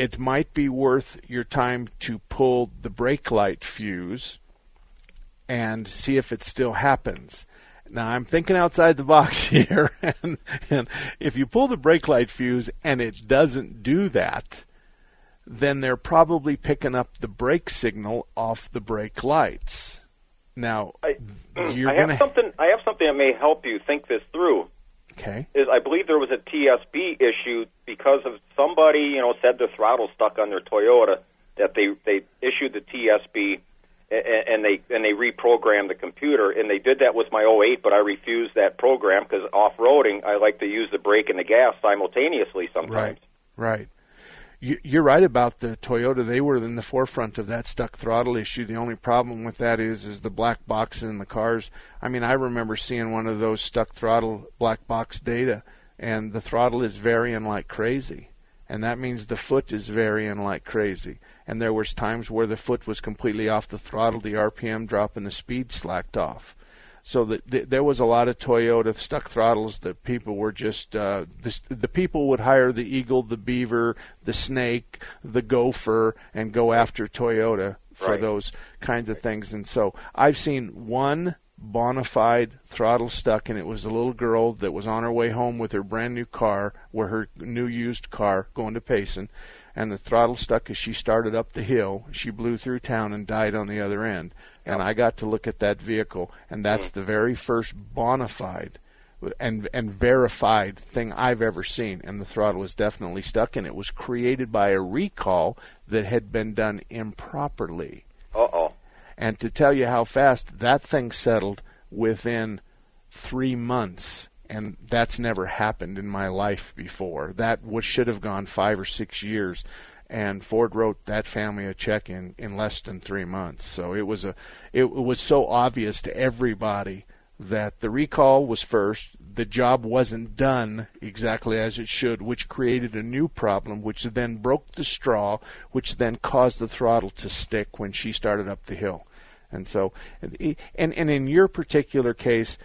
it might be worth your time to pull the brake light fuse and see if it still happens. Now I'm thinking outside the box here, and, and if you pull the brake light fuse and it doesn't do that, then they're probably picking up the brake signal off the brake lights. Now, mm, you're
I have something. I have something that may help you think this through.
okay.
Is I believe there was a TSB issue because of somebody you know said the throttle stuck on their Toyota that they they issued the TSB and, they and they reprogrammed the computer and they did that with my 08 but I refused that program because off roading I like to use the brake and the gas simultaneously sometimes.
Right, right. You, you're right about the Toyota. They were in the forefront of that stuck throttle issue. The only problem with that is, is the black box in the cars. I mean, I remember seeing one of those stuck throttle black box data, and the throttle is varying like crazy, and that means the foot is varying like crazy. And there was times where the foot was completely off the throttle, the RPM drop, and the speed slacked off. So the, the, there was a lot of Toyota stuck throttles that people were just uh, the, the people would hire the eagle, the beaver, the snake, the gopher, and go after Toyota for
Right.
those kinds of things. And so I've seen one bona fide throttle stuck, and it was a little girl that was on her way home with her brand new car, where her new used car going to Payson, and the throttle stuck as she started up the hill. She blew through town and died on the other end. And I got to look at that vehicle, and that's the very first bona fide and and verified thing I've ever seen. And the throttle was definitely stuck, and it was created by a recall that had been done improperly.
Uh oh.
And to tell you how fast that thing settled within three months, and that's never happened in my life before. That was, should have gone five or six years. And Ford wrote that family a check in, in less than three months. So it was a it was so obvious to everybody that the recall was first. The job wasn't done exactly as it should, which created a new problem, which then broke the straw, which then caused the throttle to stick when she started up the hill. And so, and and in your particular case,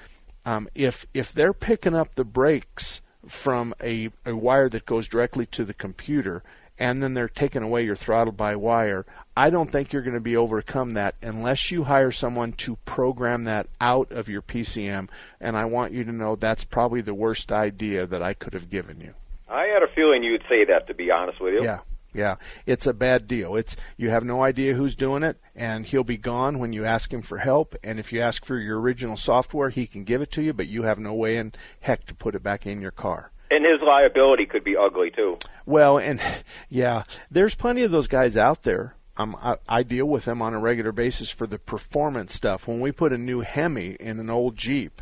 um, if if they're picking up the brakes from a, a wire that goes directly to the computer, and then they're taking away your throttle by wire, I don't think you're going to be overcome that unless you hire someone to program that out of your PCM. And I want you to know that's probably the worst idea that I could have given you.
I had a feeling you'd say that. To be honest with you.
Yeah. Yeah, it's a bad deal. It's you have no idea who's doing it, and he'll be gone when you ask him for help. And if you ask for your original software, he can give it to you, but you have no way in heck to put it back in your car.
And his liability could be ugly too.
Well, and yeah, there's plenty of those guys out there. Um, I, I deal with them on a regular basis for the performance stuff. When we put a new Hemi in an old Jeep,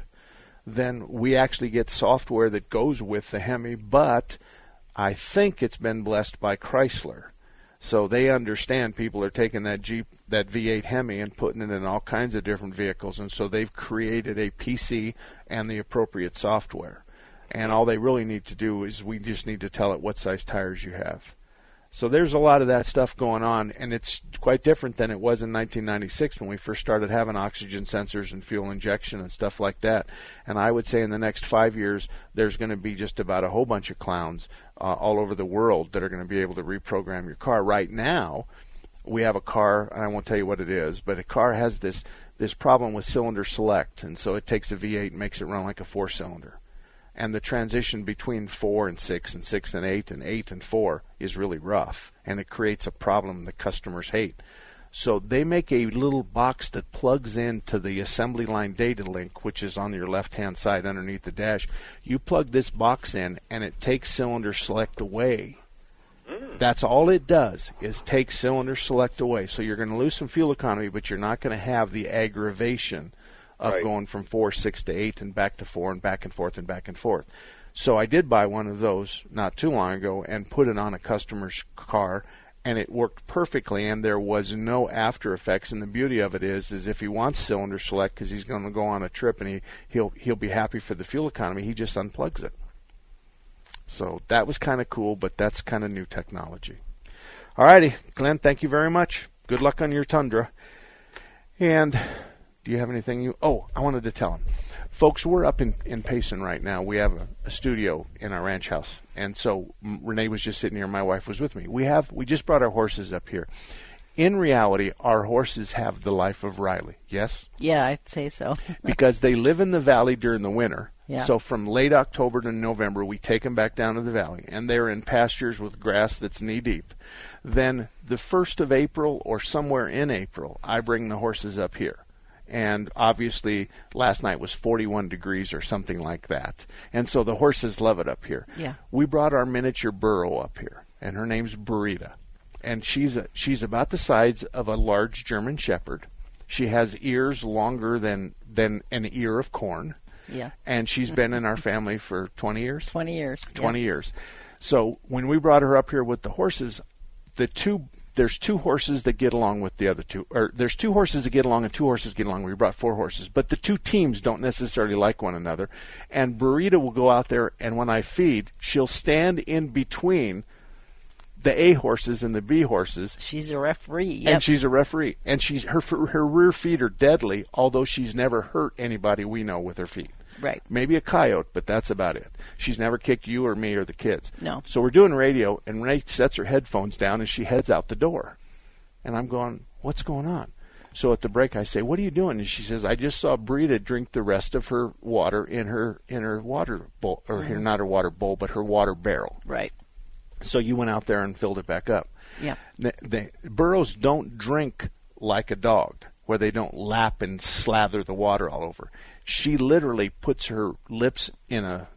then we actually get software that goes with the Hemi, but I think it's been blessed by Chrysler. So they understand people are taking that Jeep, that V8 Hemi, and putting it in all kinds of different vehicles, and so they've created a PC and the appropriate software. And all they really need to do is we just need to tell it what size tires you have. So there's a lot of that stuff going on, and it's quite different than it was in 1996 when we first started having oxygen sensors and fuel injection and stuff like that. And I would say in the next five years, there's going to be just about a whole bunch of clowns uh, all over the world that are going to be able to reprogram your car. Right now, we have a car, and I won't tell you what it is, but a car has this this problem with cylinder select, and so it takes a V8 and makes it run like a four cylinder and the transition between four and six and six and eight and eight and four is really rough and it creates a problem the customers hate. So they make a little box that plugs into the assembly line data link, which is on your left hand side underneath the dash. You plug this box in and it takes cylinder select away. Mm. That's all it does is take cylinder select away. So you're going to lose some fuel economy, but you're not going to have the aggravation of
Right.
going from four, six to eight, and back to four, and back and forth, and back and forth. So I did buy one of those not too long ago and put it on a customer's car, and it worked perfectly. And there was no after effects. And the beauty of it is, is if he wants cylinder select because he's going to go on a trip and he he'll he'll be happy for the fuel economy, he just unplugs it. So that was kind of cool, but that's kind of new technology. All righty, Glenn, thank you very much. Good luck on your Tundra. And do you have anything you? Oh, I wanted to tell him, folks. We're up in in Payson right now. We have a, a studio in our ranch house, and so Renee was just sitting here. My wife was with me. We have we just brought our horses up here. In reality, our horses have the life of Riley. Yes,
Yeah, I'd say so.
because they live in the valley during the winter.
Yeah.
So from late October to November, we take them back down to the valley, and they're in pastures with grass that's knee deep. Then the first of April or somewhere in April, I bring the horses up here. And obviously, last night was 41 degrees or something like that. And so the horses love it up here.
Yeah.
We brought our miniature burro up here, and her name's Burita. And she's a, she's about the size of a large German shepherd. She has ears longer than than an ear of corn.
Yeah.
And she's been in our family for 20 years.
20 years.
20 years. So when we brought her up here with the horses, the two there's two horses that get along with the other two, or there's two horses that get along and two horses get along. We brought four horses, but the two teams don't necessarily like one another. And Burrito will go out there, and when I feed, she'll stand in between the A horses and the B horses.
She's a referee. Yep.
And she's a referee, and she's her her rear feet are deadly. Although she's never hurt anybody we know with her feet.
Right.
Maybe a coyote, but that's about it. She's never kicked you or me or the kids.
No.
So we're doing radio, and Renee sets her headphones down and she heads out the door. And I'm going, what's going on? So at the break, I say, "What are you doing?" And she says, "I just saw Brita drink the rest of her water in her in her water bowl, or her,
Mhm.
not her water bowl, but her water barrel."
Right.
So you went out there and filled it back up.
Yeah.
The, the burros don't drink like a dog, where they don't lap and slather the water all over. She literally puts her lips in a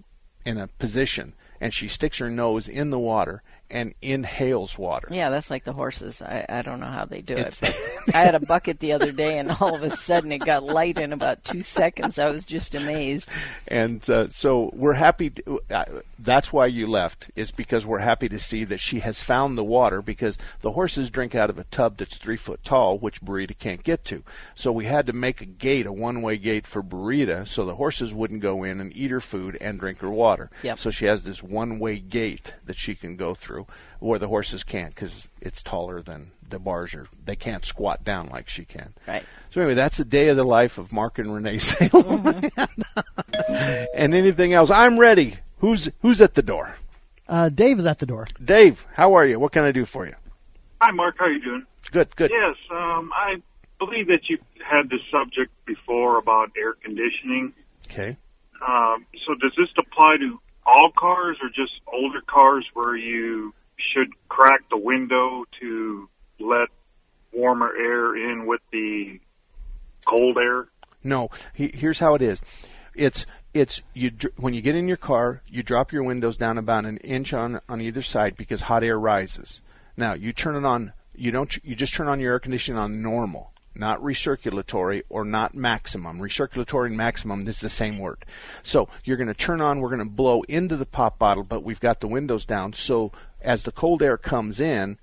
in a position, and she sticks her nose in the water and inhales water.
Yeah, that's like the horses. I, I don't know how they do
It's-
it. I had a bucket the other day, and all of a sudden it got light in about two seconds. I was just amazed.
And uh, so we're happy. To, uh, that's why you left, is because we're happy to see that she has found the water because the horses drink out of a tub that's three foot tall, which burrita can't get to. So we had to make a gate, a one way gate for burrita so the horses wouldn't go in and eat her food and drink her water.
Yep.
So she has this one way gate that she can go through, where the horses can't because it's taller than the bars are. They can't squat down like she can.
Right.
So anyway, that's the day of the life of Mark and Renee Salem. and anything else? I'm ready. Who's who's at the door?
Uh, Dave is at the door.
Dave, how are you? What can I do for you?
Hi, Mark. How are you doing?
Good, good.
Yes, um, I believe that you had this subject before about air conditioning.
Okay.
Um, so does this apply to all cars or just older cars where you should crack the window to let warmer air in with the cold air?
No, he, here's how it is. It's it's you when you get in your car, you drop your windows down about an inch on on either side because hot air rises. Now you turn it on. You don't. You just turn on your air conditioning on normal, not recirculatory or not maximum. Recirculatory and maximum is the same word. So you're going to turn on. We're going to blow into the pop bottle, but we've got the windows down. So as the cold air comes in,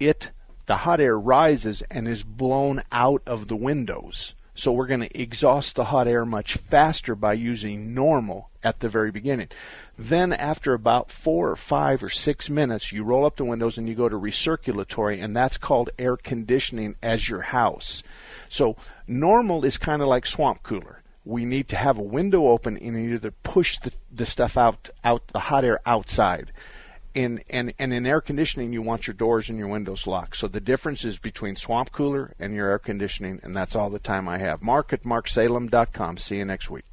it the hot air rises and is blown out of the windows. So we're going to exhaust the hot air much faster by using normal at the very beginning. Then, after about four or five or six minutes, you roll up the windows and you go to recirculatory, and that's called air conditioning as your house. So, normal is kind of like swamp cooler. We need to have a window open and either push the, the stuff out, out the hot air outside in and, and in air conditioning you want your doors and your windows locked. So the difference is between swamp cooler and your air conditioning, and that's all the time I have. Mark at marksalem.com. See you next week.